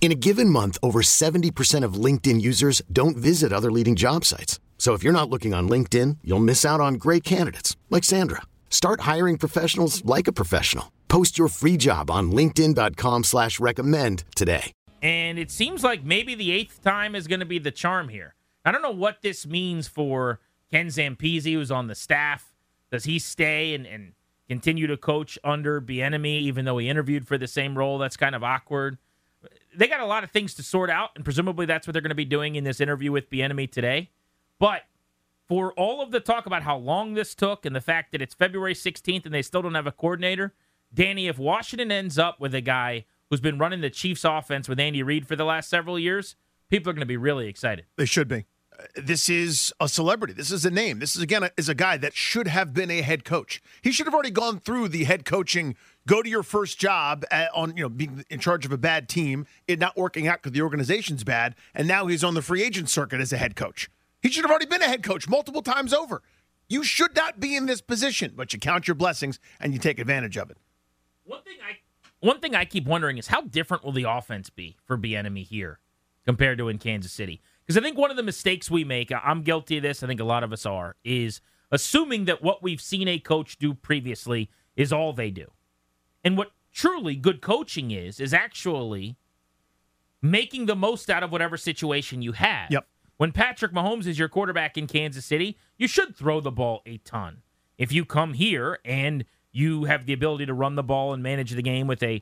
In a given month, over 70% of LinkedIn users don't visit other leading job sites. So if you're not looking on LinkedIn, you'll miss out on great candidates like Sandra. Start hiring professionals like a professional. Post your free job on LinkedIn.com slash recommend today. And it seems like maybe the eighth time is going to be the charm here. I don't know what this means for Ken Zampese, who's on the staff. Does he stay and, and continue to coach under Bieniemy, even though he interviewed for the same role? That's kind of awkward. They got a lot of things to sort out, and presumably that's what they're going to be doing in this interview with Bieniemy today. But for all of the talk about how long this took and the fact that it's February 16th and they still don't have a coordinator, Danny, if Washington ends up with a guy who's been running the Chiefs offense with Andy Reid for the last several years, people are going to be really excited. They should be. This is a celebrity. This is a name. This is again a, is a guy that should have been a head coach. He should have already gone through the head coaching. Go to your first job at, on you know being in charge of a bad team, it not working out because the organization's bad, and now he's on the free agent circuit as a head coach. He should have already been a head coach multiple times over. You should not be in this position, but you count your blessings and you take advantage of it. One thing I one thing I keep wondering is how different will the offense be for Bieniemy here compared to in Kansas City? Because I think one of the mistakes we make, I'm guilty of this. I think a lot of us are, is assuming that what we've seen a coach do previously is all they do. And what truly good coaching is is actually making the most out of whatever situation you have. Yep. When Patrick Mahomes is your quarterback in Kansas City, you should throw the ball a ton. If you come here and you have the ability to run the ball and manage the game with a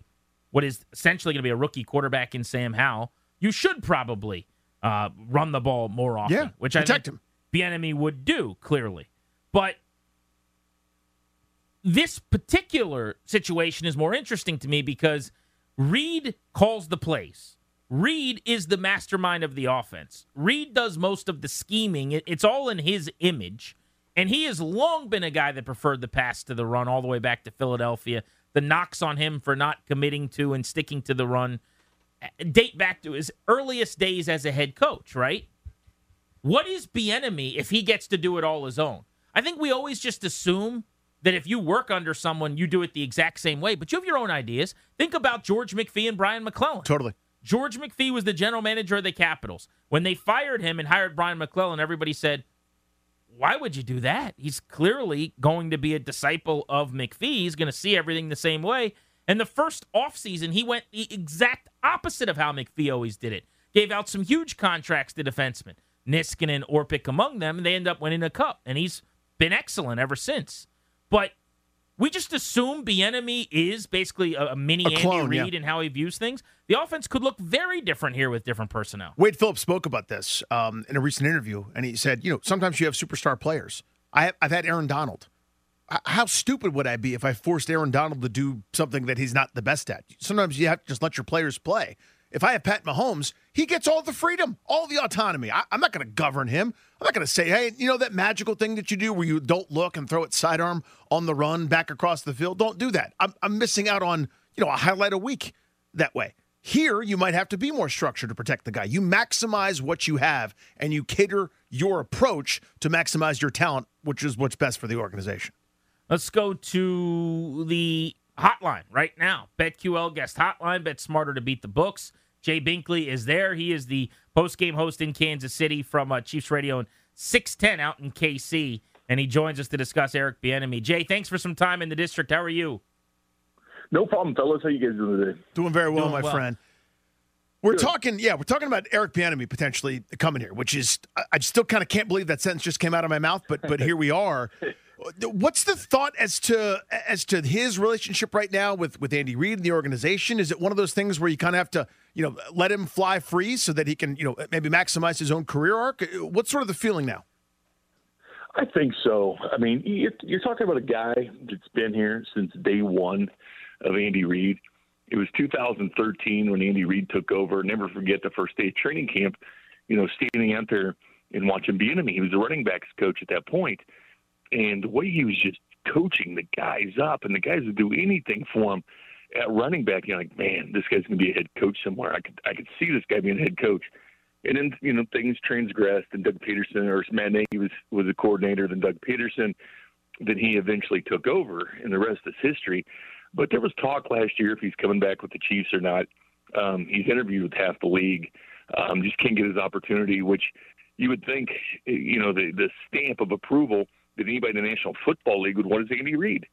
what is essentially going to be a rookie quarterback in Sam Howell, you should probably uh, run the ball more often. Yeah, which I protect think him. Bieniemy would do clearly. But this particular situation is more interesting to me because Reid calls the plays. Reid is the mastermind of the offense. Reid does most of the scheming. It's all in his image. And he has long been a guy that preferred the pass to the run all the way back to Philadelphia. The knocks on him for not committing to and sticking to the run uh, date back to his earliest days as a head coach, right? What is Bieniemy if he gets to do it all his own? I think we always just assume that if you work under someone, you do it the exact same way, but you have your own ideas. Think about George McPhee and Brian MacLellan. Totally. George McPhee was the general manager of the Capitals. When they fired him and hired Brian MacLellan, everybody said, Why would you do that? He's clearly going to be a disciple of McPhee. He's going to see everything the same way. And the first offseason, he went the exact opposite of how McPhee always did it. Gave out some huge contracts to defensemen, Niskanen and Orpik among them, and they end up winning a cup. And he's been excellent ever since. But we just assume Bieniemy is basically a, a mini A clone, Andy yeah. Reid and how he views things. The offense could look very different here with different personnel. Wade Phillips spoke about this um, in a recent interview, and he said, you know, sometimes you have superstar players. I have, I've had Aaron Donald. How stupid would I be if I forced Aaron Donald to do something that he's not the best at? Sometimes you have to just let your players play. If I have Pat Mahomes, he gets all the freedom, all the autonomy. I, I'm not going to govern him. I'm not going to say, hey, you know that magical thing that you do where you don't look and throw it sidearm on the run back across the field? Don't do that. I'm, I'm missing out on, you know, a highlight a week that way. Here, you might have to be more structured to protect the guy. You maximize what you have and you cater your approach to maximize your talent, which is what's best for the organization. Let's go to the hotline right now. BetQL guest hotline. Bet smarter to beat the books. Jay Binkley is there. He is the post game host in Kansas City from uh, Chiefs Radio and 610 out in KC. And he joins us to discuss Eric Bieniemy. Jay, thanks for some time in the district. How are you? No problem, fellas. How you guys doing today? Doing very well, Doing my well. friend. We're Good. talking, yeah, we're talking about Eric Bieniemy potentially coming here, which is I, I still kind of can't believe that sentence just came out of my mouth, but but here we are. What's the thought as to as to his relationship right now with with Andy Reid and the organization? Is it one of those things where you kind of have to, you know, let him fly free so that he can, you know, maybe maximize his own career arc? What's sort of the feeling now? I think so. I mean, you're, talking about a guy that's been here since day one of Andy Reid. It was 2013 when Andy Reid took over. Never forget the first day of training camp. You know, standing out there and watching Bieniemy. He was a running backs coach at that point, and the way he was just coaching the guys up, and the guys would do anything for him at running back. You're like, man, this guy's going to be a head coach somewhere. I could I could see this guy being a head coach. And then you know things transgressed, and Doug Pederson or Matt Nagy was was a coordinator. Then Doug Pederson, then he eventually took over, and the rest is history. But there was talk last year if he's coming back with the Chiefs or not. Um, he's interviewed with half the league. Um, just can't get his opportunity, which you would think, you know, the the stamp of approval that anybody in the National Football League would want is Andy Reid.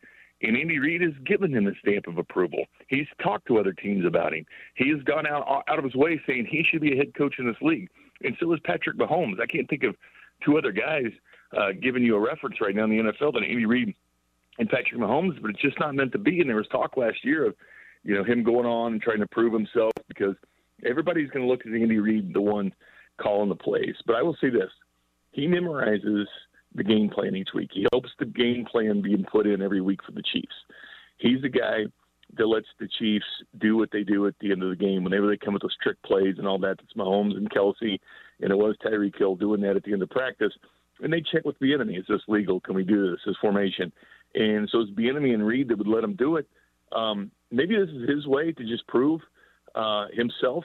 And Andy Reid has given him the stamp of approval. He's talked to other teams about him. He has gone out out of his way saying he should be a head coach in this league. And so is Patrick Mahomes. I can't think of two other guys uh, giving you a reference right now in the NFL than Andy Reid and Patrick Mahomes, but it's just not meant to be. And there was talk last year of, you know, him going on and trying to prove himself because everybody's going to look at Andy Reid, the one calling the plays. But I will say this: he memorizes the game plan each week. He helps the game plan being put in every week for the Chiefs. He's the guy that lets the Chiefs do what they do at the end of the game. Whenever they come with those trick plays and all that, it's Mahomes and Kelce, and it was Tyreek Hill doing that at the end of practice. And they check with Bieniemy: is this legal? Can we do this? This formation? And so it's Bieniemy and Reid that would let him do it. Um, maybe this is his way to just prove uh, himself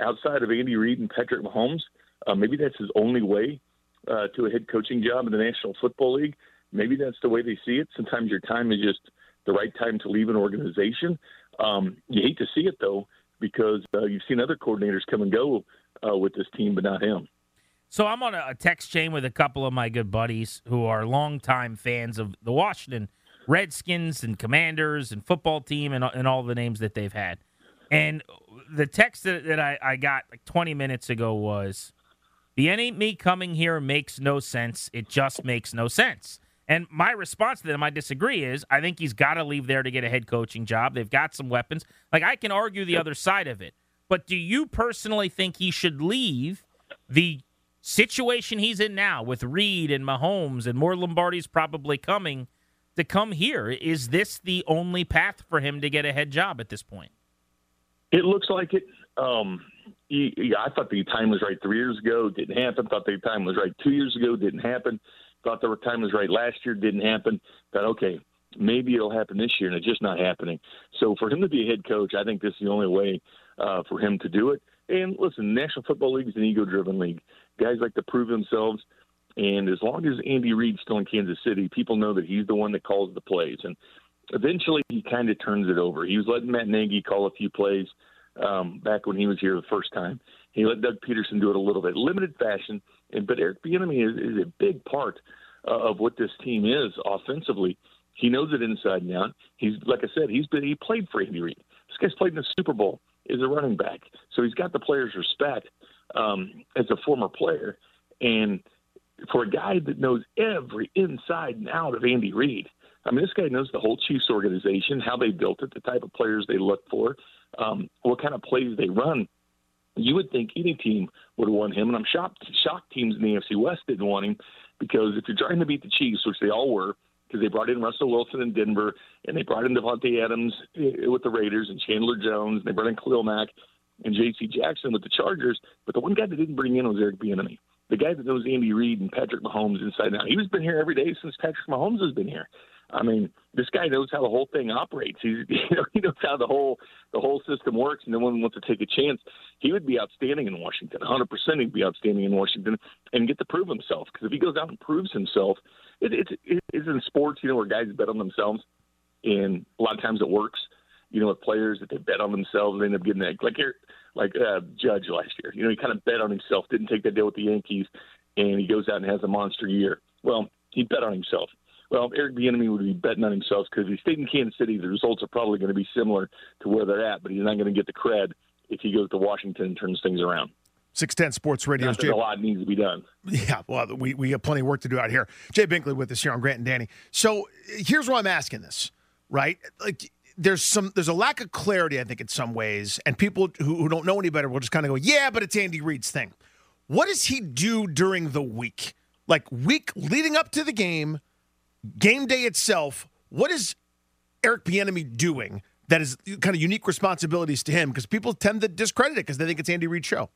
outside of Andy Reid and Patrick Mahomes. Uh, maybe that's his only way uh, to a head coaching job in the National Football League. Maybe that's the way they see it. Sometimes your time is just the right time to leave an organization. Um, you hate to see it though, because uh, you've seen other coordinators come and go uh, with this team, but not him. So I'm on a text chain with a couple of my good buddies who are longtime fans of the Washington Redskins and Commanders and football team and, and all the names that they've had. And the text that, that I, I got like 20 minutes ago was Bieniemy coming here makes no sense. It just makes no sense. And my response to them, I disagree, is I think he's got to leave there to get a head coaching job. They've got some weapons. Like, I can argue the other side of it. But do you personally think he should leave the situation he's in now with Reid and Mahomes and more Lombardi's probably coming to come here? Is this the only path for him to get a head job at this point? It looks like it. Um, I thought the time was right three years ago. Didn't happen. Thought the time was right two years ago. Didn't happen. Thought the time was right last year. Didn't happen. Thought okay, maybe it'll happen this year, and it's just not happening. So for him to be a head coach, I think this is the only way uh, for him to do it. And listen, National Football League is an ego-driven league. Guys like to prove themselves, and as long as Andy Reid's still in Kansas City, people know that he's the one that calls the plays. And eventually, he kind of turns it over. He was letting Matt Nagy call a few plays um, back when he was here the first time. He let Doug Pederson do it a little bit, limited fashion. And but Eric Bieniemy is, is a big part uh, of what this team is offensively. He knows it inside and out. He's like I said, he's been he played for Andy Reid. This guy's played in the Super Bowl. Is a running back, so he's got the players' respect um, as a former player. And for a guy that knows every inside and out of Andy Reid, I mean, this guy knows the whole Chiefs organization, how they built it, the type of players they look for, um, what kind of plays they run. You would think any team would want him, and I'm shocked. Shocked teams in the AFC West didn't want him because if you're trying to beat the Chiefs, which they all were, because they brought in Russell Wilson in Denver, and they brought in Davante Adams eh, with the Raiders, and Chandler Jones, and they brought in Khalil Mack and J.C. Jackson with the Chargers. But the one guy that didn't bring in was Eric Bieniemy, the guy that knows Andy Reid and Patrick Mahomes inside out. He's been here every day since Patrick Mahomes has been here. I mean, this guy knows how the whole thing operates. He's, you know, he knows how the whole the whole system works, and no one wants to take a chance. He would be outstanding in Washington. 100 percent, he'd be outstanding in Washington, and get to prove himself. Because if he goes out and proves himself, it, it's it, it's in sports, you know, where guys bet on themselves, and a lot of times it works. You know, with players that they bet on themselves, they end up getting that. Like like uh, Judge last year. You know, he kind of bet on himself, didn't take that deal with the Yankees, and he goes out and has a monster year. Well, he bet on himself well, Eric Bieniemy would be betting on himself because if he stayed in Kansas City, the results are probably going to be similar to where they're at, but he's not going to get the cred if he goes to Washington and turns things around. 610 Sports Radio. Jay, a lot needs to be done. Yeah, well, we, we have plenty of work to do out here. Jay Binkley with us here on Grant and Danny. So here's why I'm asking this, right? Like, there's some there's a lack of clarity, I think, in some ways, and people who, who don't know any better will just kind of go, "Yeah, but it's Andy Reid's thing." What does he do during the week, like week leading up to the game, game day itself, what is Eric Bieniemy doing that is kind of unique responsibilities to him? Because people tend to discredit it because they think it's Andy Reid's show.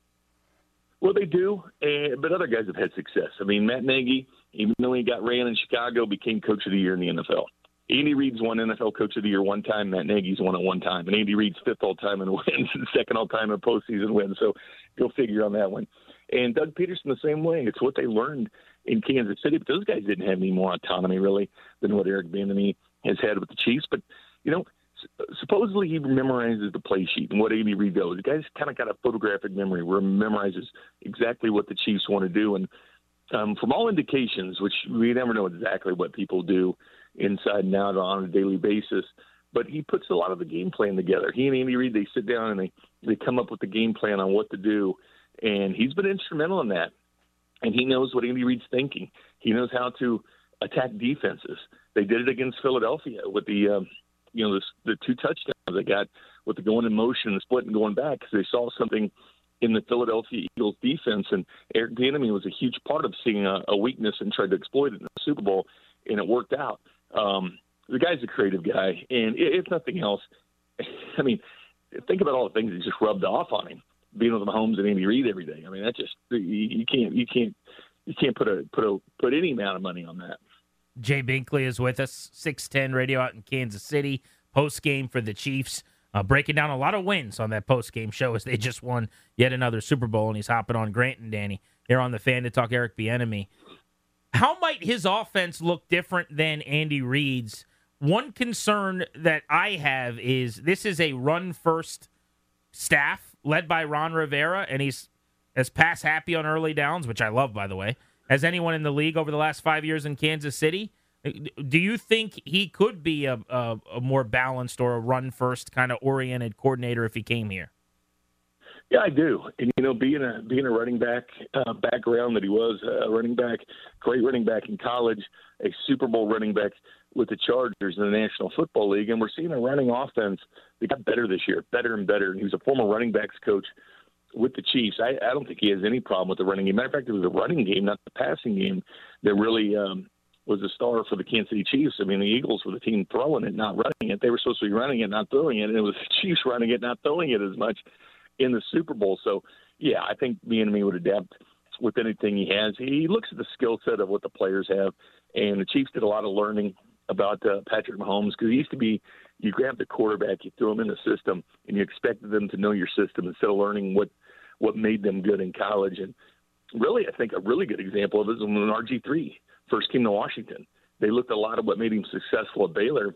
Well, they do, and, but other guys have had success. I mean, Matt Nagy, even though he got ran in Chicago, became Coach of the Year in the NFL. Andy Reid's won NFL Coach of the Year one time. Matt Nagy's won it one time, and Andy Reid's fifth all time in wins and second all time in postseason wins. So go figure on that one. And Doug Pederson the same way. It's what they learned in Kansas City, but those guys didn't have any more autonomy really than what Eric Bieniemy has had with the Chiefs. But you know, supposedly he memorizes the play sheet and what Andy Reid goes. The guy's kind of got a photographic memory where he memorizes exactly what the Chiefs want to do. And um, from all indications, which we never know exactly what people do inside and out on a daily basis, but he puts a lot of the game plan together. He and Andy Reid they sit down and they they come up with the game plan on what to do, and he's been instrumental in that. And he knows what Andy Reid's thinking. He knows how to attack defenses. They did it against Philadelphia with the um, you know the, the two touchdowns they got with the going in motion and split and going back because they saw something in the Philadelphia Eagles defense, and Eric Bieniemy was a huge part of seeing a, a weakness and tried to exploit it in the Super Bowl, and it worked out. Um, the guy's a creative guy, and if nothing else, I mean, think about all the things that just rubbed off on him. Being with Mahomes and Andy Reid every day. I mean, that just you, can't you can't you can't put a put a put any amount of money on that. Jay Binkley is with us, six ten radio out in Kansas City, post game for the Chiefs. Uh, breaking down a lot of wins on that post game show as they just won yet another Super Bowl, and he's hopping on Grant and Danny here on the fan to talk Eric Bieniemy. How might his offense look different than Andy Reid's? One concern that I have is this is a run first staff led by Ron Rivera, and he's as pass happy on early downs, which I love, by the way, as anyone in the league over the last five years in Kansas City. Do you think he could be a, a, a more balanced or a run first kind of oriented coordinator if he came here? Yeah, I do. And you know, being a being a running back uh, background that he was a running back, great running back in college, a Super Bowl running back with the Chargers in the National Football League, and we're seeing a running offense that got better this year, better and better. And he was a former running backs coach with the Chiefs. I, I don't think he has any problem with the running game. Matter of fact, it was the running game, not the passing game, that really um, was a star for the Kansas City Chiefs. I mean, the Eagles were the team throwing it, not running it. They were supposed to be running it, not throwing it, and it was the Chiefs running it, not throwing it as much in the Super Bowl. So, yeah, I think Bieniemy would adapt with anything he has. He looks at the skill set of what the players have, and the Chiefs did a lot of learning about uh, Patrick Mahomes because he used to be you grab the quarterback, you throw him in the system, and you expected them to know your system instead of learning what what made them good in college. And really, I think a really good example of it is when RG three first came to Washington. They looked a lot of what made him successful at Baylor,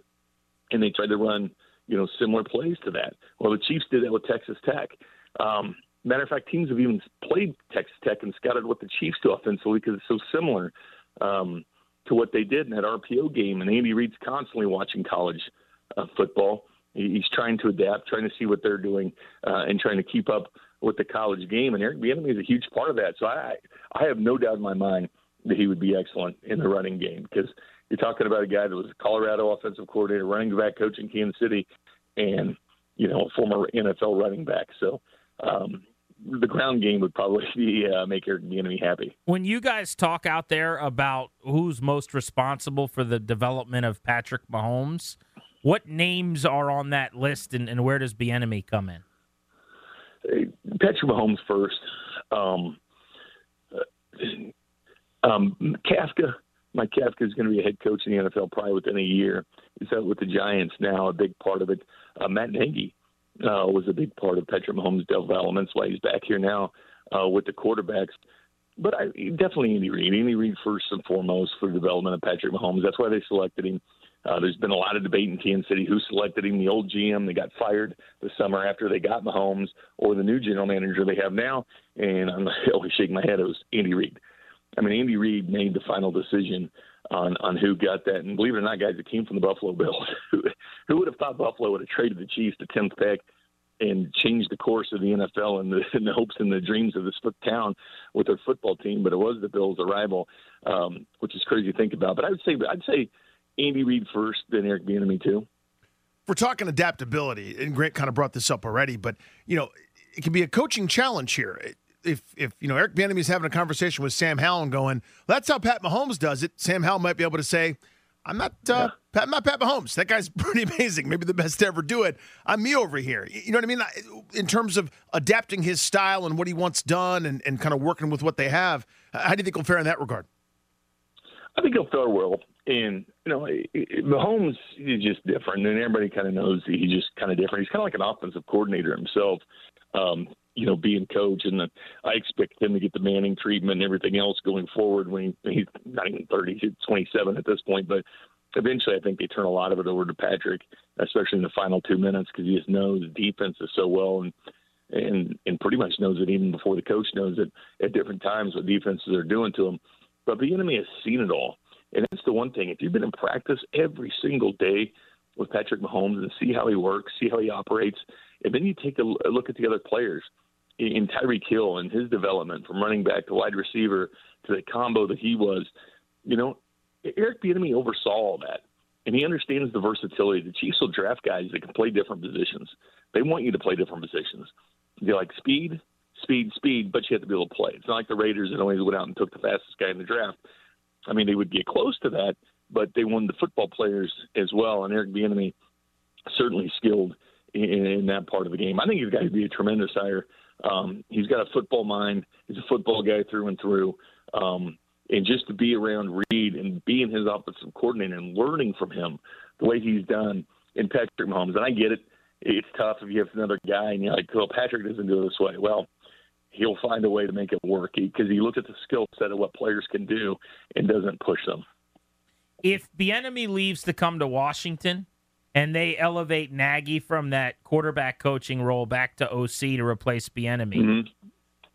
and they tried to run you know similar plays to that. Well, the Chiefs did that with Texas Tech. Um, matter of fact, teams have even played Texas Tech and scouted what the Chiefs do offensively because it's so similar um, to what they did in that RPO game. And Andy Reid's constantly watching college uh, football. He's trying to adapt, trying to see what they're doing, uh, and trying to keep up with the college game. And Eric Bieniemy is a huge part of that. So I, I have no doubt in my mind that he would be excellent in the running game because you're talking about a guy that was a Colorado offensive coordinator, running back coach in Kansas City, and you know, a former NFL running back. So um, the ground game would probably be uh, make Eric Bieniemy happy. When you guys talk out there about who's most responsible for the development of Patrick Mahomes, what names are on that list, and, and where does Bieniemy come in? Patrick Mahomes first. Um, uh, um, Kafka, Mike Kafka is going to be a head coach in the NFL probably within a year. He's out with the Giants now, a big part of it. Uh, Matt Nagy uh, was a big part of Patrick Mahomes' development. That's why he's back here now uh, with the quarterbacks. But I, definitely Andy Reid. Andy Reid first and foremost for the development of Patrick Mahomes. That's why they selected him. Uh, there's been a lot of debate in Kansas City who selected him, the old GM that got fired the summer after they got Mahomes, or the new general manager they have now. And I'm always shaking my head. It was Andy Reid. I mean, Andy Reid made the final decision on on who got that. And believe it or not, guys, it came from the Buffalo Bills. who would have thought Buffalo would have traded the Chiefs to tenth pick and changed the course of the NFL and the, and the hopes and the dreams of this town with their football team? But it was the Bills' arrival, um, which is crazy to think about. But I would say I'd say Andy Reid first, then Eric Bieniemy too. We're talking adaptability, and Grant kind of brought this up already, but you know, it can be a coaching challenge here. If if you know Eric Bieniemy is having a conversation with Sam Howell and going, "That's how Pat Mahomes does it," Sam Howell might be able to say, I'm not uh, Pat, I'm not Pat Mahomes. That guy's pretty amazing. Maybe the best to ever do it. I'm me over here. You know what I mean? In terms of adapting his style and what he wants done and, and kind of working with what they have. How do you think he'll fare in that regard? I think he'll fare well. And, you know, Mahomes is just different. And everybody kind of knows he's just kind of different. He's kind of like an offensive coordinator himself. Um, you know, being coach, and the, I expect him to get the Manning treatment and everything else going forward. When he, he's not even thirty, he's twenty seven at this point, but eventually, I think they turn a lot of it over to Patrick, especially in the final two minutes, because he just knows the defense is so well and and and pretty much knows it even before the coach knows it at different times what defenses are doing to him. But Bieniemy has seen it all, and that's the one thing. If you've been in practice every single day with Patrick Mahomes and see how he works, see how he operates, and then you take a look at the other players in Tyreek Hill and his development from running back to wide receiver to the combo that he was, you know, Eric Bieniemy oversaw all that, and he understands the versatility. The Chiefs will draft guys that can play different positions. They want you to play different positions. They like speed, speed, speed, but you have to be able to play. It's not like the Raiders that always went out and took the fastest guy in the draft. I mean, they would get close to that, but they won the football players as well. And Eric Bieniemy certainly skilled in, in that part of the game. I think he's got to be a tremendous hire. Um, he's got a football mind. He's a football guy through and through. Um, and just to be around Reid and being his offensive coordinator and learning from him the way he's done in Patrick Mahomes. And I get it. It's tough if you have another guy and you're like, well, Patrick doesn't do it this way. Well, he'll find a way to make it work because he, he looks at the skill set of what players can do and doesn't push them. If Bieniemy leaves to come to Washington – and they elevate Nagy from that quarterback coaching role back to OC to replace Bieniemy. Mm-hmm.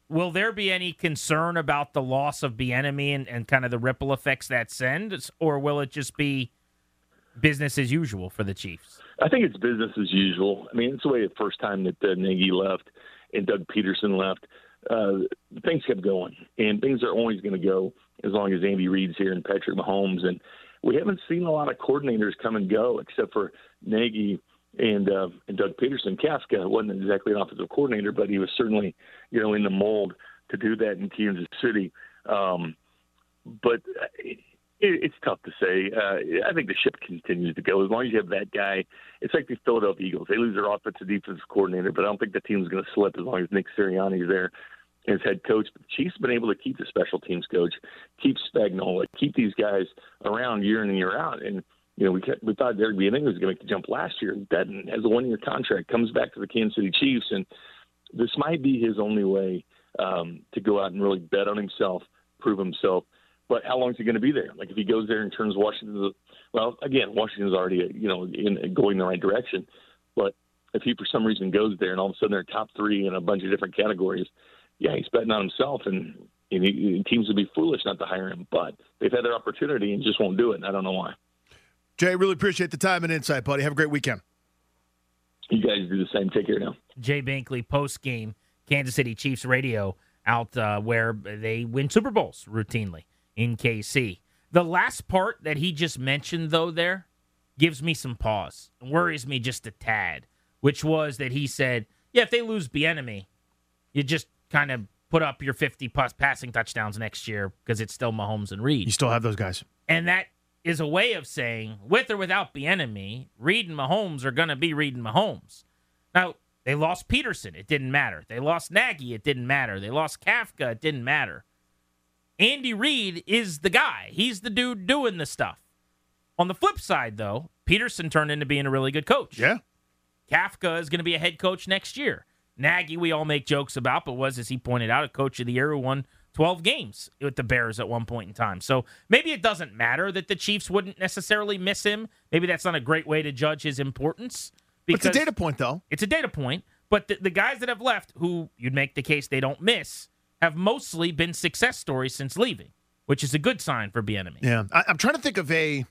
Will there be any concern about the loss of Bieniemy and, and kind of the ripple effects that sends, or will it just be business as usual for the Chiefs? I think it's business as usual. I mean, it's the way the first time that uh, Nagy left and Doug Pederson left, uh, things kept going, and things are always going to go as long as Andy Reid's here and Patrick Mahomes and we haven't seen a lot of coordinators come and go except for Nagy and uh, and Doug Pederson. Kafka wasn't exactly an offensive coordinator, but he was certainly you know in the mold to do that in Kansas City. Um, but it, it's tough to say. Uh, I think the ship continues to go as long as you have that guy. It's like the Philadelphia Eagles; they lose their offensive defensive coordinator, but I don't think the team's going to slip as long as Nick Sirianni is there as head coach. But Chiefs been able to keep the special teams coach, keep Spagnuolo, keep these guys around year in and year out. And you know, we kept, we thought Derek Bieniemy was going to make the jump last year. That has a one year contract, comes back to the Kansas City Chiefs, and this might be his only way um, to go out and really bet on himself, prove himself. But how long is he going to be there? Like if he goes there and turns Washington, well, again, Washington's already you know in going the right direction. But if he for some reason goes there and all of a sudden they're top three in a bunch of different categories, yeah, he's betting on himself, and, and, he, teams would be foolish not to hire him. But they've had their opportunity and just won't do it. And I don't know why. Jay, really appreciate the time and insight, buddy. Have a great weekend. You guys do the same. Take care now. Jay Binkley, post game, Kansas City Chiefs radio out uh, where they win Super Bowls routinely in KC. The last part that he just mentioned, though, there gives me some pause, and worries me just a tad, which was that he said, "Yeah, if they lose Bieniemy, you just kind of put up your 50 plus passing touchdowns next year because it's still Mahomes and Reid. You still have those guys. And that is a way of saying, with or without Bieniemy, Reid and Mahomes are going to be Reid and Mahomes. Now, they lost Pederson. It didn't matter. They lost Nagy. It didn't matter. They lost Kafka. It didn't matter. Andy Reid is the guy. He's the dude doing the stuff. On the flip side, though, Pederson turned into being a really good coach. Yeah. Kafka is going to be a head coach next year. Nagy, we all make jokes about, but was, as he pointed out, a coach of the year who won 12 games with the Bears at one point in time. So maybe it doesn't matter that the Chiefs wouldn't necessarily miss him. Maybe that's not a great way to judge his importance. It's a data point, though. It's a data point. But the, the guys that have left, who you'd make the case they don't miss, have mostly been success stories since leaving, which is a good sign for Bieniemy. Yeah, I, am trying to think of a, I'm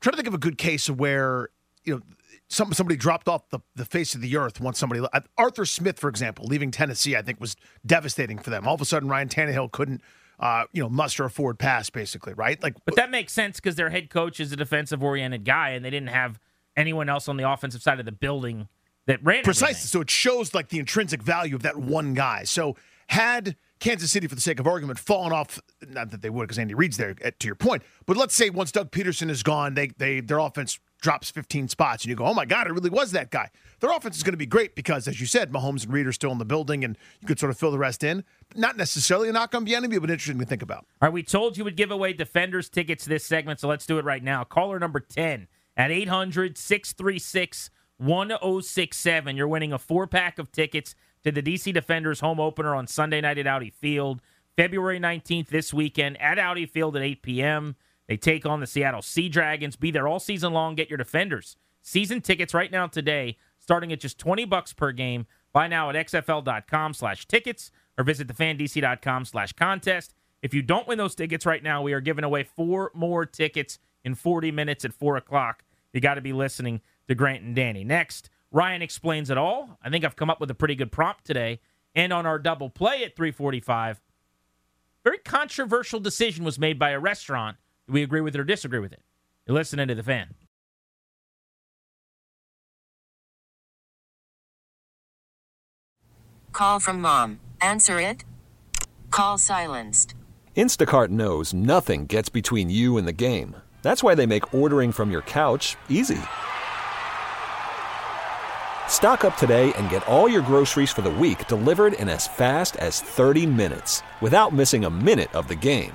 trying to think of a good case where you know some, somebody dropped off the, the face of the earth once somebody uh, Arthur Smith, for example, leaving Tennessee, I think was devastating for them. All of a sudden, Ryan Tannehill couldn't. Uh, you know, muster a forward pass, basically, right? Like, but that makes sense because their head coach is a defensive-oriented guy, and they didn't have anyone else on the offensive side of the building that ran precisely. Everything. So it shows like the intrinsic value of that one guy. So had Kansas City, for the sake of argument, fallen off. Not that they would, because Andy Reid's there. To your point, but let's say once Doug Pederson is gone, they they their offense drops 15 spots, and you go, "Oh my God, it really was that guy." Their offense is going to be great because, as you said, Mahomes and Reid are still in the building, and you could sort of fill the rest in. Not necessarily a knock on Bieniemy, but interesting to think about. All right, we told you would give away Defenders tickets this segment, so let's do it right now. Caller number 10 at 800 636 1067. You're winning a four pack of tickets to the DC Defenders home opener on Sunday night at Audi Field, February 19th this weekend at Audi Field at 8 p.m. They take on the Seattle Sea Dragons. Be there all season long. Get your Defenders season tickets right now today, starting at just 20 bucks per game. Buy now at xfl.com slash tickets or visit thefandc.com slash contest. If you don't win those tickets right now, we are giving away four more tickets in 40 minutes at 4 o'clock. You got to be listening to Grant and Danny. Next, Ryan explains it all. I think I've come up with a pretty good prompt today. And on our double play at 345, very controversial decision was made by a restaurant. Do we agree with it or disagree with it? You're listening to the fan. Call from mom. Answer it. Call silenced. Instacart knows nothing gets between you and the game. That's why they make ordering from your couch easy. Stock up today and get all your groceries for the week delivered in as fast as 30 minutes without missing a minute of the game.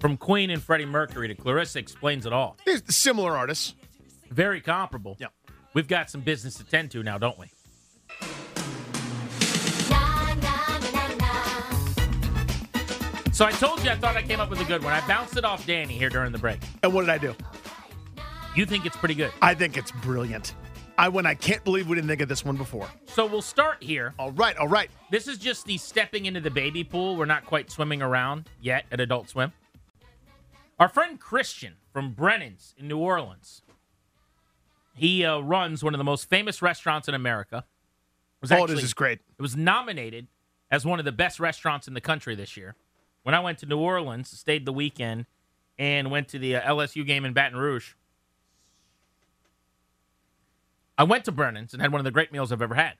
from Queen and Freddie Mercury to Clarissa explains it all. They're similar artists. Very comparable. Yep. We've got some business to tend to now, don't we? So I told you I thought I came up with a good one. I bounced it off Danny here during the break. And what did I do? You think it's pretty good. I think it's brilliant. I when I can't believe we didn't think of this one before. So we'll start here. All right, all right. This is just the stepping into the baby pool. We're not quite swimming around yet at Adult Swim. Our friend Christian from Brennan's in New Orleans. He uh, runs one of the most famous restaurants in America. It was oh, actually- this is great. It was nominated as one of the best restaurants in the country this year. When I went to New Orleans, stayed the weekend, and went to the uh, LSU game in Baton Rouge, I went to Brennan's and had one of the great meals I've ever had.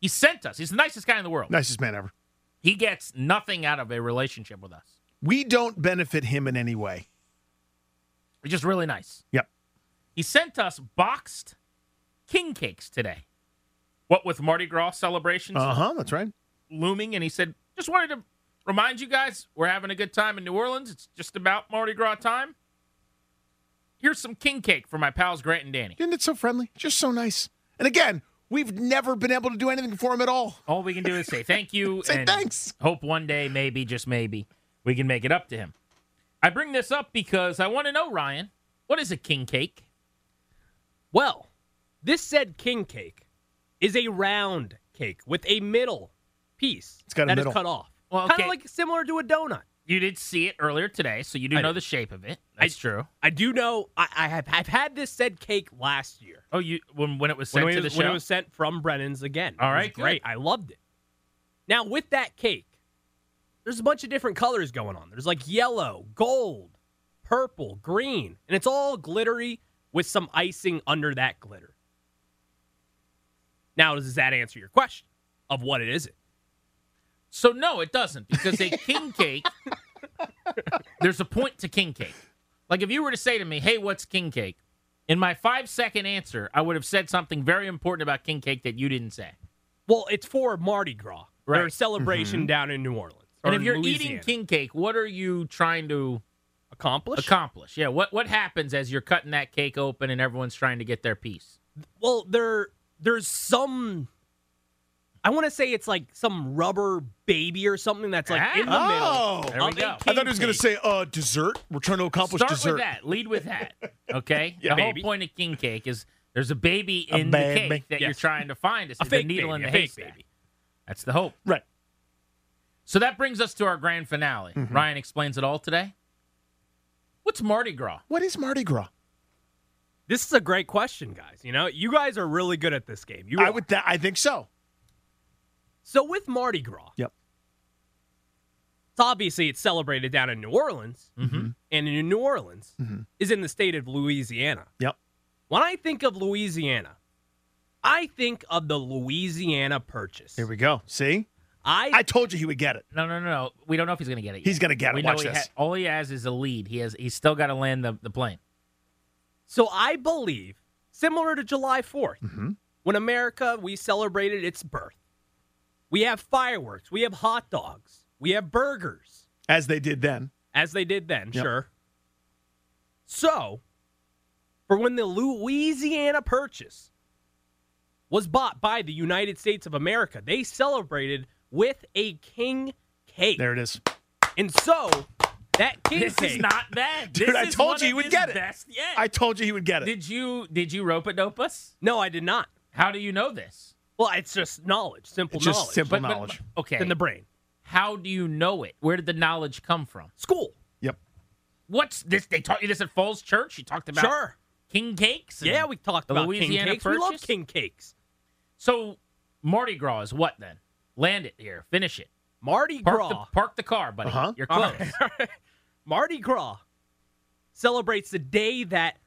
He sent us. He's the nicest guy in the world. Nicest man ever. He gets nothing out of a relationship with us. We don't benefit him in any way. He's just really nice. Yep. He sent us boxed king cakes today. What with Mardi Gras celebrations Uh huh. That's right. looming, and he said, "Just wanted to remind you guys we're having a good time in New Orleans. It's just about Mardi Gras time. Here's some king cake for my pals Grant and Danny. Isn't it so friendly? Just so nice. And again, we've never been able to do anything for him at all. All we can do is say thank you Say thanks. hope one day, maybe, just maybe, we can make it up to him. I bring this up because I want to know, Ryan, what is a king cake? Well, this said king cake is a round cake with a middle piece It's got a that is middle. cut off. Well, kind of like similar to a donut. You did see it earlier today, so you do I know did. the shape of it. That's true. I do know I, I have I've had this said cake last year Oh, you when when it was sent when, to it the show. when it was sent from Brennan's again. All right, It was great. I loved it. Now with that cake, there's a bunch of different colors going on. There's like yellow, gold, purple, green, and it's all glittery with some icing under that glitter. Now, does that answer your question of what it is? It So no, it doesn't because a king cake. there's a point to king cake. Like if you were to say to me, "Hey, what's king cake?" In my five second answer, I would have said something very important about king cake that you didn't say. well, it's for Mardi Gras, Right. or a celebration mm-hmm. down in New Orleans. And if you're Louisiana. eating king cake, what are you trying to accomplish, accomplish? Yeah, what what happens as you're cutting that cake open and everyone's trying to get their piece? well, there there's some. I want to say it's like some rubber baby or something that's like in the Oh. middle. There we go. I thought he was going to say uh, dessert. We're trying to accomplish Start dessert. with that. Lead with that. Okay. Yeah, the baby. whole point of king cake is there's a baby A in the baby. cake that you're trying to find. It's A the fake needle baby, in a the fake haystack. baby. That's the hope. Right. So that brings us to our grand finale. Mm-hmm. Ryan explains it all today. What's Mardi Gras? What is Mardi Gras? This is a great question, guys. You know, you guys are really good at this game. You I are. would. Th- I think so. So with Mardi Gras, Yep. it's obviously it's celebrated down in New Orleans, Mm-hmm. and in New Orleans is in the state of Louisiana. Yep. When I think of Louisiana, I think of the Louisiana Purchase. Here we go. See, I, I told you he would get it. No, no, no, no. We don't know if he's going to get it. Yet. He's gonna get it. We Watch this. all he has is a lead. He has. He's still got to land the, the plane. so I believe similar to July 4th, Mm-hmm. when America we celebrated its birth. We have fireworks, we have hot dogs, we have burgers. As they did then. as they did then, Yep. sure. So, for when the Louisiana Purchase was bought by the United States of America, they celebrated with a king cake. There it is. And so, that king This cake is not bad. Dude, This I told you he would get it. Best yet. I told you he would get it. did you did you rope a dope us? No, I did not. How do you know this? Well, it's just knowledge, simple It's just knowledge. simple But- but- knowledge. okay. in the brain. How do you know it? Where did the knowledge come from? School. Yep. What's this? They taught you this at Falls Church. You talked about Sure. king cakes. Yeah, we talked about Louisiana king cakes. We love king cakes. So Mardi Gras is what then? Land it here. Finish it. Mardi Park Gras. the, park the car, buddy. Uh-huh. You're All close. right. Mardi Gras celebrates the day that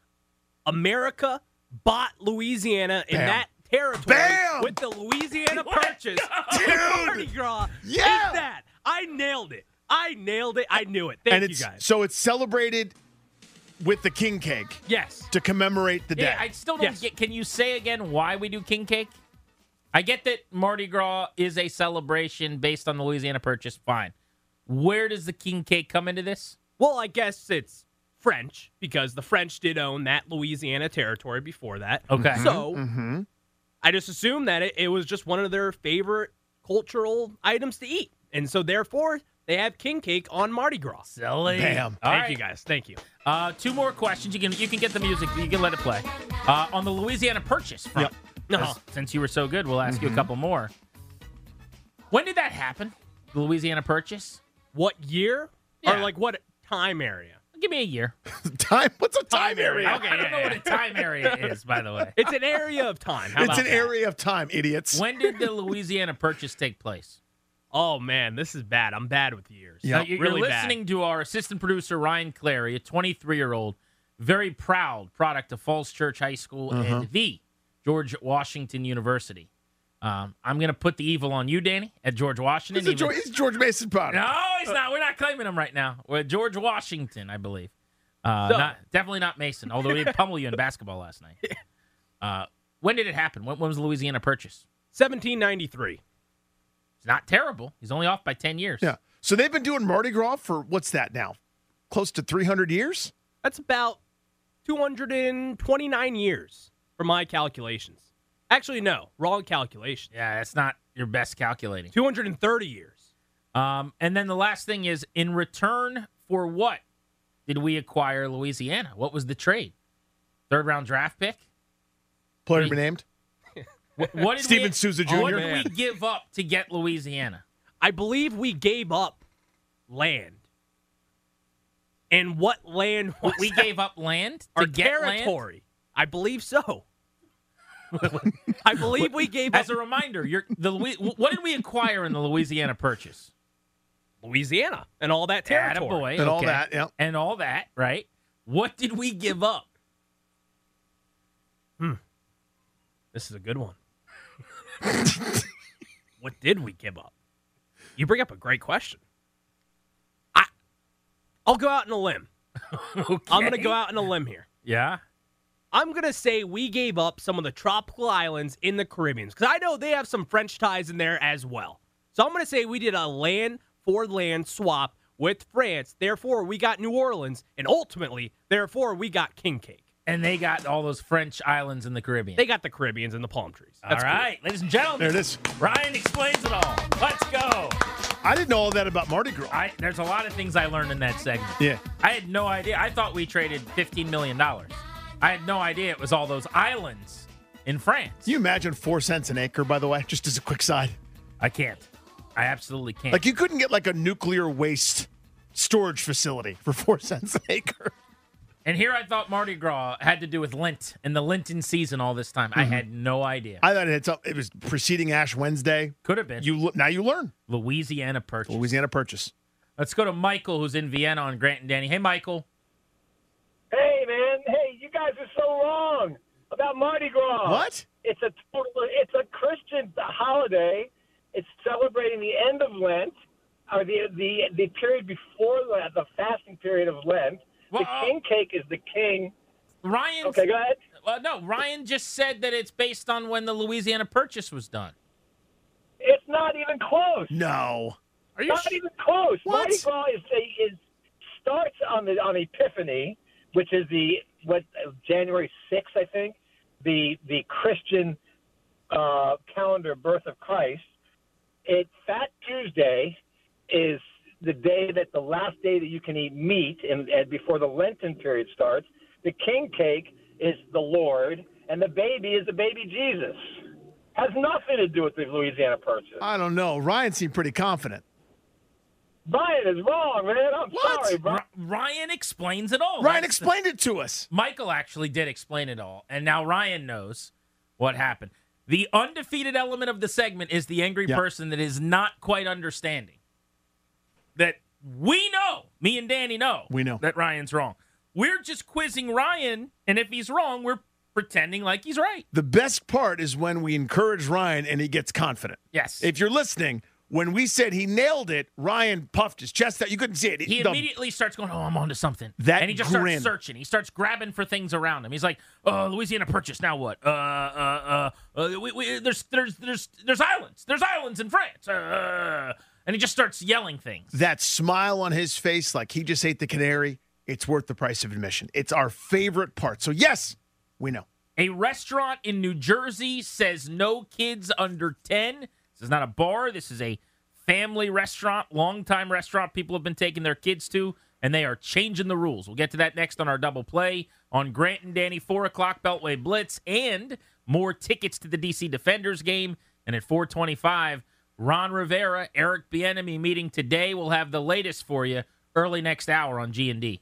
America bought Louisiana in Bam. that territory Bam! with the Louisiana What? Purchase. Dude! Mardi Gras Yeah! is that. I nailed it. I nailed it. I knew it. Thank and you it's guys. so it's celebrated with the king cake yes. to commemorate the day. Yeah, I still don't Yes. get. Can you say again why we do king cake? I get that Mardi Gras is a celebration based on the Louisiana Purchase. Fine. Where does the king cake come into this? Well, I guess it's French because the French did own that Louisiana territory before that. Okay. So mm-hmm. I just assumed that it, it was just one of their favorite cultural items to eat. And so therefore, they have king cake on Mardi Gras. Silly. Bam. All Thank right. you guys. Thank you. Uh, two more questions. You can you can get the music. You can let it play. Uh, on the Louisiana Purchase front. Yep. As- Since you were so good, we'll ask you a couple more. When did that happen? The Louisiana Purchase? What year? Yeah. Or like what time area? Give me a year. Time? What's a time, area? Okay, I don't know what a time area is, by the way. It's an area of time. How It's about an that? area of time, idiots. When did the Louisiana Purchase take place? Oh man, this is bad. I'm bad with years. Yeah. Now, you- really You're bad. listening to our assistant producer, Ryan Clary, a 23 year old, very proud product of Falls Church High School Uh-huh. and the George Washington University. Um, I'm going to put the evil on you, Danny, at George Washington. He's, George, he's George Mason product. no, he's not. We're not claiming him right now. We're George Washington, I believe. Uh, So- not definitely not Mason, although he did pummel you in basketball last night. Uh, when did it happen? When, when was the Louisiana Purchase? 1793. It's not terrible. He's only off by 10 years. Yeah. So they've been doing Mardi Gras for what's that now? Close to 300 years? That's about 229 years for my calculations. Actually, no, wrong calculation. Yeah, that's not your best calculating. 230 years. Um, and then the last thing is in return for what did we acquire Louisiana? What was the trade? Third round draft pick? Player Wait. to be named? What, what did Steven we, Souza What did we give up to get Louisiana? I believe we gave up land. And what land was We that? gave up land to our get land? territory. I believe so. I believe we gave As a reminder, you're, the what did we acquire in the Louisiana Purchase? Louisiana and all that territory. Attaboy, And all that, yeah. And all that, right? What did we give up? Hmm. This is a good one. what did we give up? You bring up a great question. I, I'll go out on a limb. I'm going to go out on a limb here. Yeah. I'm going to say we gave up some of the tropical islands in the Caribbean because I know they have some French ties in there as well. So I'm going to say we did a land for land swap with France. Therefore, we got New Orleans. And ultimately, therefore, we got King Cake. And they got all those French islands in the Caribbean. They got the Caribbeans and the palm trees. all That's cool. ladies and gentlemen. There it is. Ryan explains it all. Let's go. I didn't know all that about Mardi Gras. I, there's a lot of things I learned in that segment. Yeah. I had no idea. I thought we traded $15 million. I had no idea it was all those islands in France. Can you imagine four cents an acre, by the way, just as a quick side? I can't. I absolutely can't. Like you couldn't get like a nuclear waste storage facility for four cents an acre. and here I thought Mardi Gras had to do with Lent and the Lenten season all this time. I mm-hmm. had no idea. I thought it, had some, it was preceding Ash Wednesday. Could have been. You now you learn Louisiana Purchase. Louisiana Purchase. Let's go to Michael, who's in Vienna on Grant and Danny. Hey, Michael. Hey, man. Hey, you guys are so wrong about Mardi Gras. What? It's a total. It's a Christian holiday. It's celebrating the end of Lent, or the the the period before Lent, the fasting period of Lent. Well, the uh, king cake is the king. Ryan. Okay, go ahead. Well, no, Ryan just said that it's based on when the Louisiana Purchase was done. It's not even close. No. Are you Not sh- even close. What? Mardi Gras is, is starts on the on Epiphany, which is the what January sixth, I think, the the Christian uh, calendar birth of Christ. It Fat Tuesday is the day that the last day that you can eat meat, and, and before the Lenten period starts. The king cake is the Lord, and the baby is the baby Jesus. Has nothing to do with the Louisiana Purchase. I don't know. Ryan seemed pretty confident. Brian is wrong, man. I'm What? sorry, Brian. R- Ryan explains it all. Ryan That's the- explained it to us. Michael actually did explain it all, and now Ryan knows what happened. The undefeated element of the segment is the angry Yeah. person that is not quite understanding. That we know, me and Danny know, We know. that Ryan's wrong. We're just quizzing Ryan, and if he's wrong, we're pretending like he's right. The best part is when we encourage Ryan and he gets confident. Yes. If you're listening, when we said he nailed it, Ryan puffed his chest out. You couldn't see it. he The- immediately starts going, "Oh, I'm onto something." That and he just grin. starts searching. He starts grabbing for things around him. He's like, "Oh, Louisiana Purchase. Now what? Uh, uh, uh, uh we, we, there's, there's, there's, there's islands. There's islands in France." Uh, and he just starts yelling things. that smile on his face, like he just ate the canary, it's worth the price of admission. It's our favorite part. So, yes, we know. A restaurant in New Jersey says no kids under 10. This is not a bar. This is a family restaurant, longtime restaurant people have been taking their kids to, and they are changing the rules. We'll get to that next on our double play on Grant and Danny, 4 o'clock Beltway Blitz, and more tickets to the DC Defenders game. And at 425, Ron Rivera, Eric Bieniemy meeting today. We'll have the latest for you early next hour on G&D.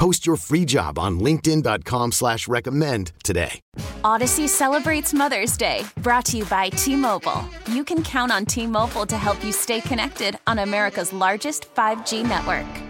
Post your free job on linkedin.com slash recommend today. Audacy celebrates Mother's Day, brought to you by T Mobile. You can count on T Mobile to help you stay connected on America's largest 5G network.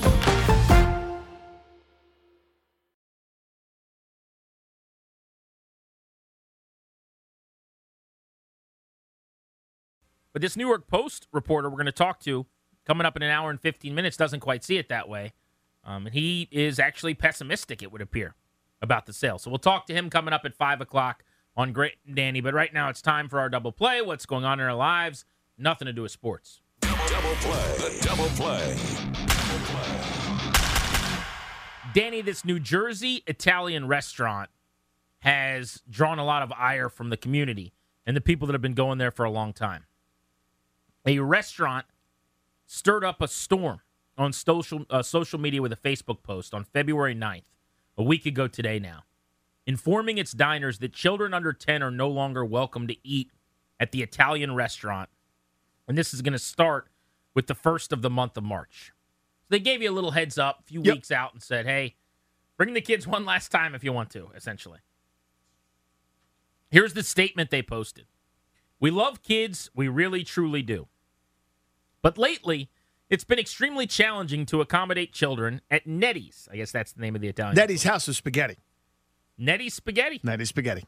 But this New York Post reporter we're going to talk to coming up in an hour and 15 minutes doesn't quite see it that way. Um, and he is actually pessimistic, it would appear, about the sale. So we'll talk to him coming up at 5 o'clock on Great Danny. But right now it's time for our double play. What's going on in our lives? Nothing to do with sports. Double play. The double play. Danny, this New Jersey Italian restaurant has drawn a lot of ire from the community and the people that have been going there for a long time. A restaurant stirred up a storm on social uh, social media with a Facebook post on February 9th, a week ago today now, informing its diners that children under 10 are no longer welcome to eat at the Italian restaurant. And this is going to start with the first of the month of March. So they gave you a little heads up a few Yep. weeks out and said, hey, bring the kids one last time if you want to, essentially. Here's the statement they posted We love kids, we really truly do. But lately, it's been extremely challenging to accommodate children at Nettie's. I guess that's the name of the Italian. Nettie's House of Spaghetti. Nettie's Spaghetti. Nettie's Spaghetti.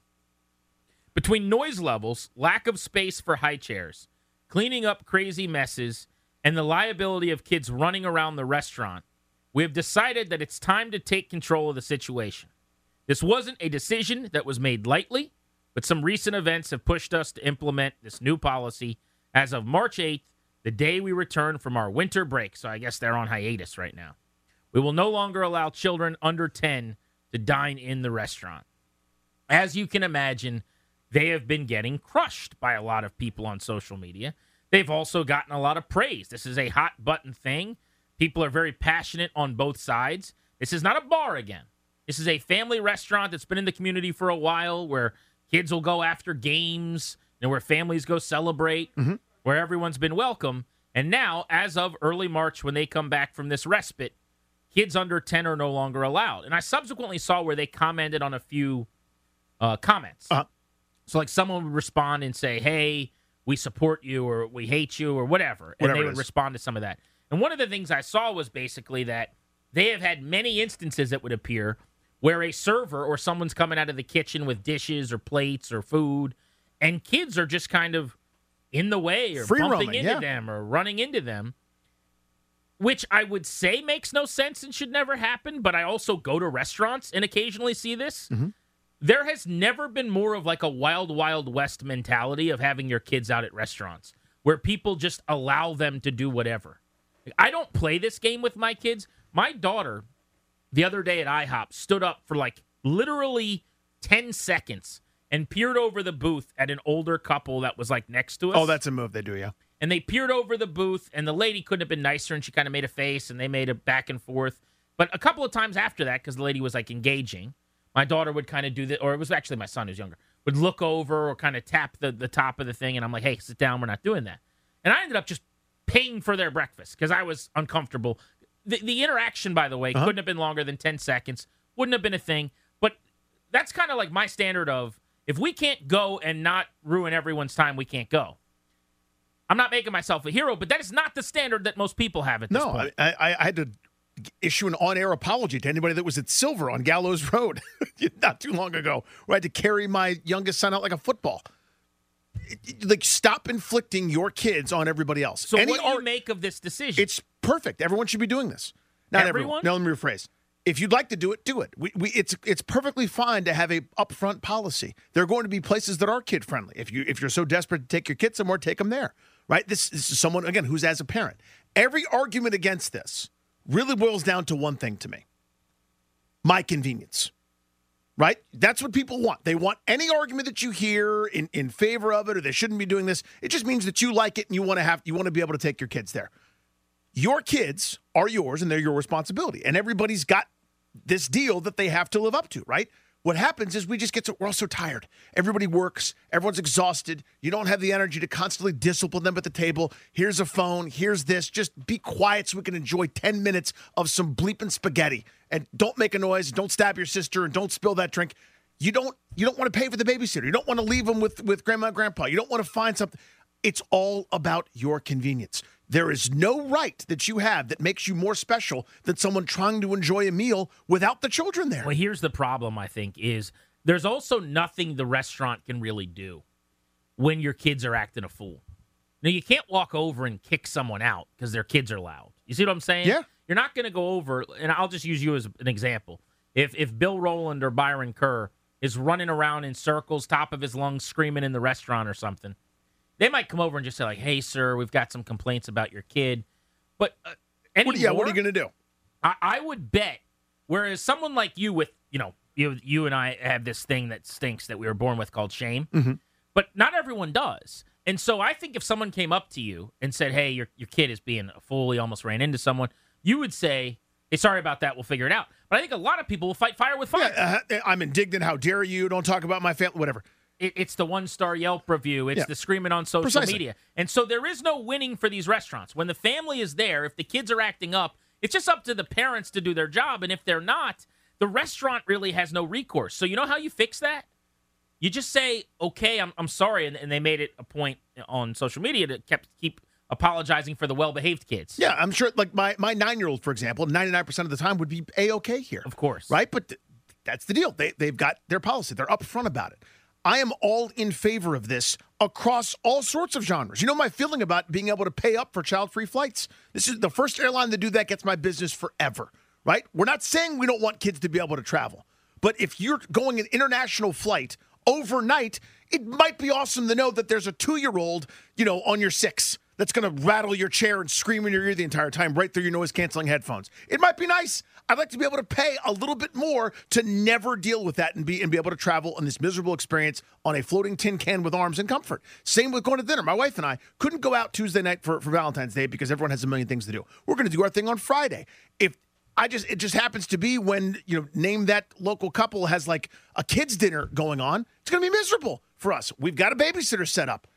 Between noise levels, lack of space for high chairs, cleaning up crazy messes, and the liability of kids running around the restaurant, we have decided that it's time to take control of the situation. This wasn't a decision that was made lightly, but some recent events have pushed us to implement this new policy as of March 8th, the day we return from our winter break. So I guess they're on hiatus right now. We will no longer allow children under 10 to dine in the restaurant. As you can imagine, they have been getting crushed by a lot of people on social media. They've also gotten a lot of praise. This is a hot button thing. People are very passionate on both sides. This is not a bar again. This is a family restaurant that's been in the community for a while where kids will go after games and where families go celebrate, mm-hmm. Where everyone's been welcome. And now, as of early March, when they come back from this respite, kids under 10 are no longer allowed. And I subsequently saw where they commented on a few uh, comments. Uh-huh. So, like, someone would respond and say, Hey, we support you, or we hate you, or whatever. And Whatever they would respond to some of that. And one of the things I saw was basically that they have had many instances that would appear where a server or someone's coming out of the kitchen with dishes or plates or food, and kids are just kind of in the way or Free bumping roaming, into yeah. them or running into them which I would say makes no sense and should never happen, but I also go to restaurants and occasionally see this. Mm-hmm. There has never been more of like a wild, wild west mentality of having your kids out at restaurants where people just allow them to do whatever. I don't play this game with my kids. My daughter, the other day at IHOP, stood up for like literally 10 seconds and peered over the booth at an older couple that was like next to us. Oh, that's a move they do, yeah. and they peered over the booth and the lady couldn't have been nicer and she kind of made a face and they made a back and forth. But a couple of times after that because the lady was like engaging my daughter would kind of do that or it was actually my son who's younger would look over or kind of tap the, the top of the thing and i'm like hey sit down we're not doing that. And i ended up just paying for their breakfast because i was uncomfortable. The, the interaction by the way Uh-huh. couldn't have been longer than 10 seconds wouldn't have been a thing. But that's kind of like my standard of if we can't go and not ruin everyone's time we can't go I'm not making myself a hero, but that is not the standard that most people have at this No, point. I, I, I had to issue an on-air apology to anybody that was at Silver on Gallows Road not too long ago, where I had to carry my youngest son out like a football. It- it- like, stop inflicting your kids on everybody else. so, Any what do you art- make of this decision? It's perfect. Everyone should be doing this. Not Everyone? everyone. No, let me rephrase. If you'd like to do it, do it. We, we, it's it's perfectly fine to have a upfront policy. There are going to be places that are kid friendly. If you if you're so desperate to take your kids somewhere, take them there. Right. This, this is someone again who's as a parent. Every argument against this really boils down to one thing to me: my convenience. Right? That's what people want. They want any argument that you hear in, in favor of it or they shouldn't be doing this. It just means that you like it and you want to have you want to be able to take your kids there your kids are yours and they're your responsibility. And everybody's got this deal that they have to live up to, right? What happens is we just get so we're all so tired. Everybody works, everyone's exhausted. You don't have the energy to constantly discipline them at the table. Here's a phone, here's this. Just be quiet so we can enjoy 10 minutes of some bleeping spaghetti. And don't make a noise, don't stab your sister, and don't spill that drink. You don't you don't want to pay for the babysitter. You don't want to leave them with, with grandma and grandpa. You don't want to find something. It's all about your convenience. There is no right that you have that makes you more special than someone trying to enjoy a meal without the children there. well, here's the problem, I think, is there's also nothing the restaurant can really do when your kids are acting a fool. Now, you can't walk over and kick someone out because their kids are loud. You see what I'm saying? Yeah. you're not going to go over. And I'll just use you as an example. If if Bill Rowland or Byron Kerr is running around in circles, top of his lungs, screaming in the restaurant or something, they might come over and just say like, "Hey, sir, we've got some complaints about your kid." But uh, What, yeah, what are you going to do? I, I would bet. Whereas someone like you, with you know, you you and I have this thing that stinks that we were born with called shame, Mhm. but not everyone does. And so I think if someone came up to you and said, "Hey, your your kid is being a fool. He almost ran into someone," you would say, "Hey, sorry about that. We'll figure it out." But I think a lot of people will fight fire with fire. Yeah, uh, I'm indignant. How dare you? Don't talk about my family. Whatever. It, it's the one star Yelp review. It's Yeah. the screaming on social Precisely. media. And so there is no winning for these restaurants. When the family is there, if the kids are acting up, it's just up to the parents to do their job. And if they're not, the restaurant really has no recourse. So you know how you fix that? You just say, okay, I'm, I'm sorry. And, and they made it a point on social media to kept, keep apologizing for the well behaved kids. Yeah, I'm sure. Like my my nine year old, for example, 99 percent of the time would be a okay here. Of course, right? But th- that's the deal. They they've got their policy. They're upfront about it. I am all in favor of this across all sorts of genres. You know my feeling about being able to pay up for child free flights. This is the first airline to do that gets my business forever. Right? We're not saying we don't want kids to be able to travel, but if you're going an international flight overnight, it might be awesome to know that there's a two year old, you know, on your six that's going to rattle your chair and scream in your ear the entire time right through your noise canceling headphones. It might be nice. I'd like to be able to pay a little bit more to never deal with that and be and be able to travel on this miserable experience on a floating tin can with arms and comfort. Same with going to dinner. My wife and I couldn't go out Tuesday night for, for Valentine's Day because everyone has a million things to do. We're going to do our thing on Friday. If I just it just happens to be when you know name that local couple has like a kids dinner going on. It's going to be miserable for us. We've got a babysitter set up.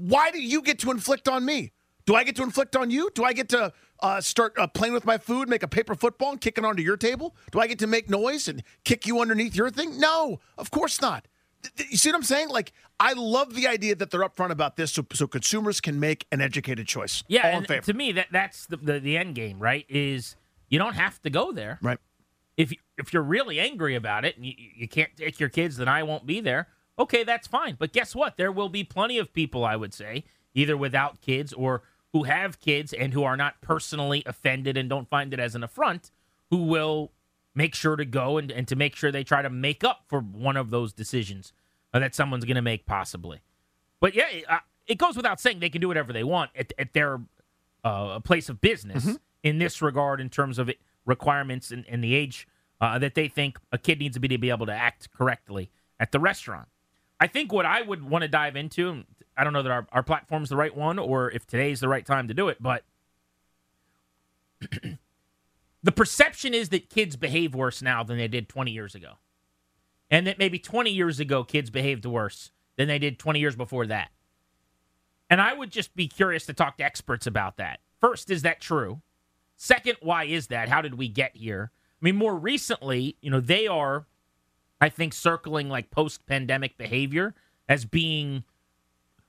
Why do you get to inflict on me? Do I get to inflict on you? Do I get to uh, start uh, playing with my food, make a paper football, and kick it onto your table? Do I get to make noise and kick you underneath your thing? No, of course not. You see what I'm saying? Like, I love the idea that they're upfront about this, so, so consumers can make an educated choice. Yeah, all in favor. to me that that's the, the the end game, right? Is you don't have to go there. Right. If you, if you're really angry about it and you, you can't take your kids, then I won't be there. Okay, that's fine. But guess what? There will be plenty of people, I would say, either without kids or who have kids and who are not personally offended and don't find it as an affront, who will make sure to go and, and to make sure they try to make up for one of those decisions uh, that someone's going to make, possibly. But yeah, it, uh, it goes without saying they can do whatever they want at, at their uh, place of business Mm-hmm. in this regard, in terms of requirements and, and the age uh, that they think a kid needs to be to be able to act correctly at the restaurant. I think what I would want to dive into, I don't know that our, our platform's the right one or if today's the right time to do it, but the perception is that kids behave worse now than they did 20 years ago. And that maybe 20 years ago, kids behaved worse than they did 20 years before that. And I would just be curious to talk to experts about that. First, is that true? Second, why is that? How did we get here? I mean, more recently, you know, they are, I think, circling like post pandemic behavior as being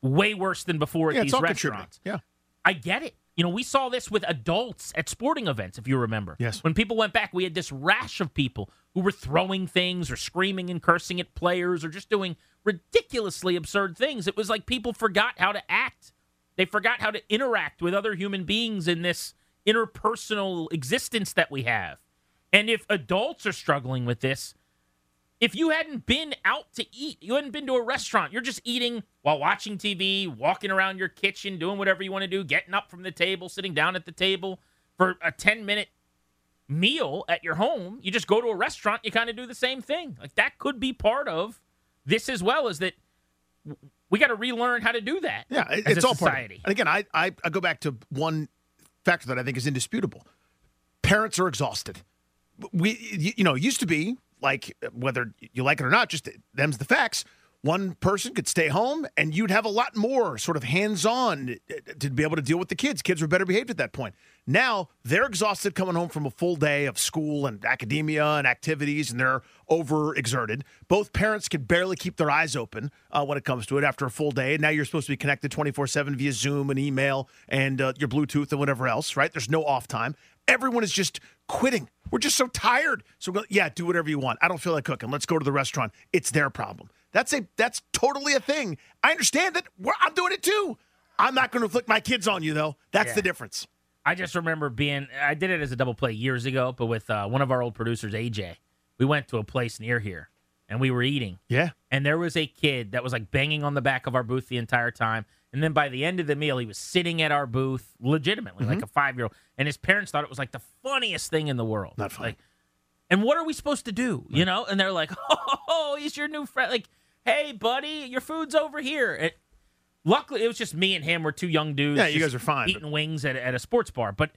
way worse than before at yeah, these it's all contributing. restaurants. Yeah. I get it. You know, we saw this with adults at sporting events, if you remember. Yes. When people went back, we had this rash of people who were throwing things or screaming and cursing at players or just doing ridiculously absurd things. It was like people forgot how to act. They forgot how to interact with other human beings in this interpersonal existence that we have. And if adults are struggling with this, if you hadn't been out to eat, you hadn't been to a restaurant, you're just eating while watching TV, walking around your kitchen, doing whatever you want to do, getting up from the table, sitting down at the table for a 10 minute meal at your home, you just go to a restaurant, you kind of do the same thing. Like that could be part of this as well, is that we got to relearn how to do that. Yeah, it's all part of it. And again, I, I I go back to one factor that I think is indisputable. Parents are exhausted. We you, you know it used to be like whether you like it or not, just them's the facts. One person could stay home, and you'd have a lot more sort of hands-on to be able to deal with the kids. Kids were better behaved at that point. Now they're exhausted coming home from a full day of school and academia and activities, and they're overexerted. Both parents can barely keep their eyes open uh, when it comes to it after a full day. And now you're supposed to be connected 24 7 via Zoom and email and uh, your Bluetooth and whatever else, right? There's no off time. Everyone is just quitting. We're just so tired. So, go- yeah, do whatever you want. I don't feel like cooking. Let's go to the restaurant. It's their problem. That's a that's totally a thing. I understand that. We're, I'm doing it too. I'm not going to inflict my kids on you, though. That's Yeah. the difference. I just remember being. I did it as a double play years ago, but with uh, one of our old producers, AJ. We went to a place near here, and we were eating. Yeah. And there was a kid that was like banging on the back of our booth the entire time. And then by the end of the meal, he was sitting at our booth legitimately, like mm-hmm. a five year old. And his parents thought it was like the funniest thing in the world. Not funny. Like, and what are we supposed to do? You know? And they're like, oh, he's your new friend. Like, hey, buddy, your food's over here. And luckily, it was just me and him. We're two young dudes. Yeah, you guys are fine, Eating wings at, at a sports bar. But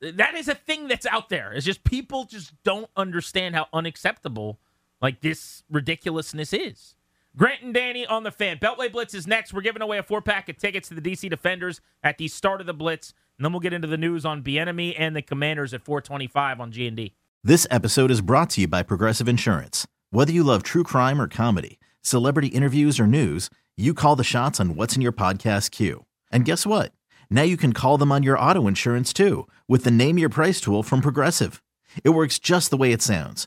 that is a thing that's out there. It's just people just don't understand how unacceptable like this ridiculousness is. Grant and Danny on the fan. Beltway Blitz is next. We're giving away a four pack of tickets to the DC Defenders at the start of the Blitz, and then we'll get into the news on Bieniemy and the Commanders at 425 on G and D. This episode is brought to you by Progressive Insurance. Whether you love true crime or comedy, celebrity interviews or news, you call the shots on what's in your podcast queue. And guess what? Now you can call them on your auto insurance too with the Name Your Price tool from Progressive. It works just the way it sounds.